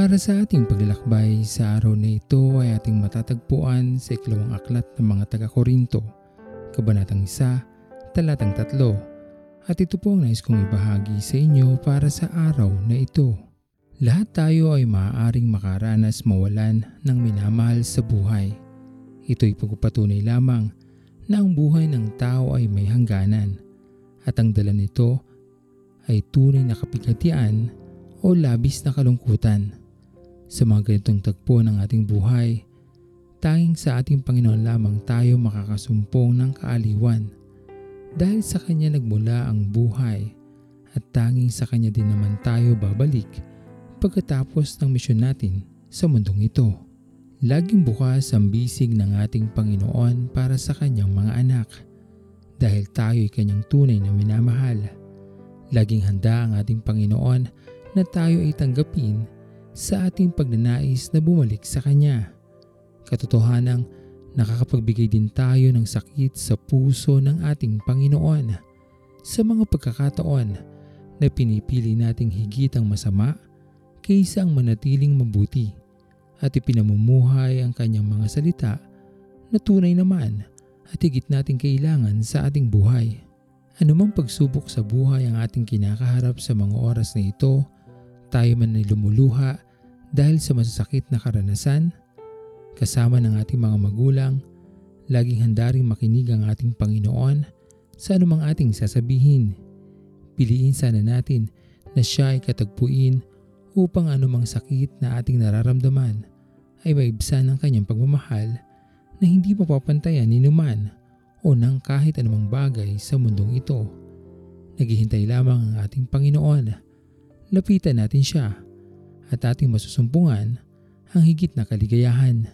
Para sa ating paglalakbay sa araw na ito ay ating matatagpuan sa ikalawang aklat ng mga taga-Korinto, Kabanatang 1, Talatang 3. At ito po ang nais kong ibahagi sa inyo para sa araw na ito. Lahat tayo ay maaaring makaranas mawalan ng minamahal sa buhay. Ito'y pagpapatunay lamang na ang buhay ng tao ay may hangganan at ang dala nito ay tunay na kapighatian o labis na kalungkutan. Sa mga ganitong tagpo ng ating buhay, tanging sa ating Panginoon lamang tayo makakasumpong ng kaaliwan. Dahil sa Kanya nagmula ang buhay at tanging sa Kanya din naman tayo babalik pagkatapos ng misyon natin sa mundong ito. Laging bukas ang bisig ng ating Panginoon para sa Kanyang mga anak dahil tayo ay Kanyang tunay na minamahal. Laging handa ang ating Panginoon na tayo ay tanggapin sa ating pagnanais na bumalik sa Kanya. Katotohanang nakakapagbigay din tayo ng sakit sa puso ng ating Panginoon sa mga pagkakataon na pinipili nating higit ang masama kaysa ang manatiling mabuti at ipinamumuhay ang kanyang mga salita na tunay naman at higit nating kailangan sa ating buhay. Anumang pagsubok sa buhay ang ating kinakaharap sa mga oras na ito, tayo man ay lumuluha dahil sa masasakit na karanasan, kasama ng ating mga magulang, laging handa ring makinig ang ating Panginoon sa anumang ating sasabihin. Piliin sana natin na siya ay katagpuin upang anumang sakit na ating nararamdaman ay maibsan ng kanyang pagmamahal na hindi mapapantayan ni numan o ng kahit anumang bagay sa mundong ito. Naghihintay lamang ang ating Panginoon. Lapitan natin siya at ating masusumpungan ang higit na kaligayahan.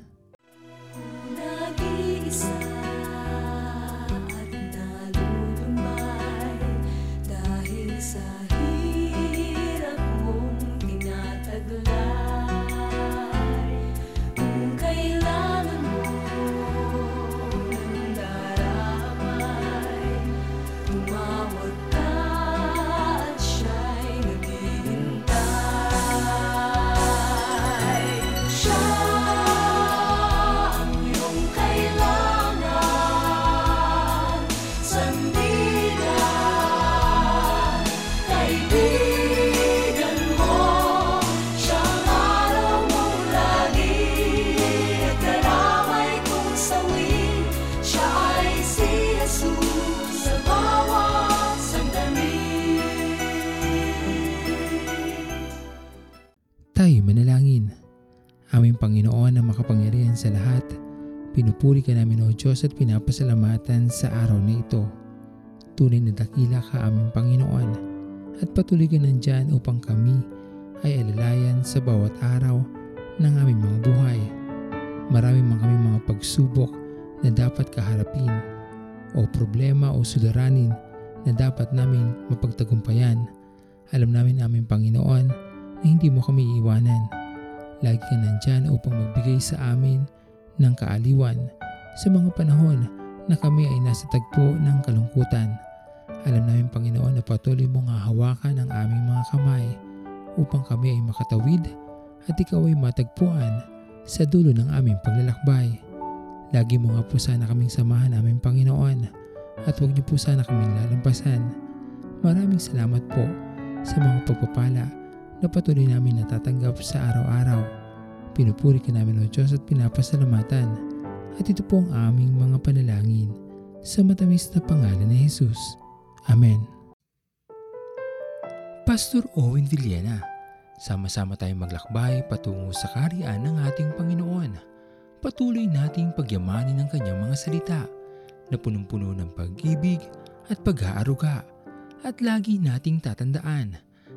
Tayo manalangin. Aming Panginoon na makapangyarihan sa lahat, pinupuri ka namin o Diyos at pinapasalamatan sa araw na ito. Tunay na dakila ka aming Panginoon at patuloy ka nandyan upang kami ay alalayan sa bawat araw ng aming mga buhay. Marami man kami mga pagsubok na dapat kaharapin o problema o suliranin na dapat namin mapagtagumpayan. Alam namin aming Panginoon na hindi mo kami iiwanan. Lagi ka nandyan upang magbigay sa amin ng kaaliwan sa mga panahon na kami ay nasa tagpo ng kalungkutan. Alam namin Panginoon na patuloy mong hahawakan ang aming mga kamay upang kami ay makatawid at ikaw ay matagpuan sa dulo ng aming paglalakbay. Lagi mo nga po sana kaming samahan aming Panginoon at huwag niyo po sana kaming lalampasan. Maraming salamat po sa mga pagpapala na patuloy namin natatanggap sa araw-araw. Pinupuri ka namin o Diyos at pinapasalamatan at ito po ang aming mga panalangin sa matamis na pangalan ni Jesus. Amen. Pastor Owen Villena, sama-sama tayong maglakbay patungo sa kariyan ng ating Panginoon. Patuloy nating pagyamanin ang kanyang mga salita na punong-puno ng pag-ibig at pag-aaruga at lagi nating tatandaan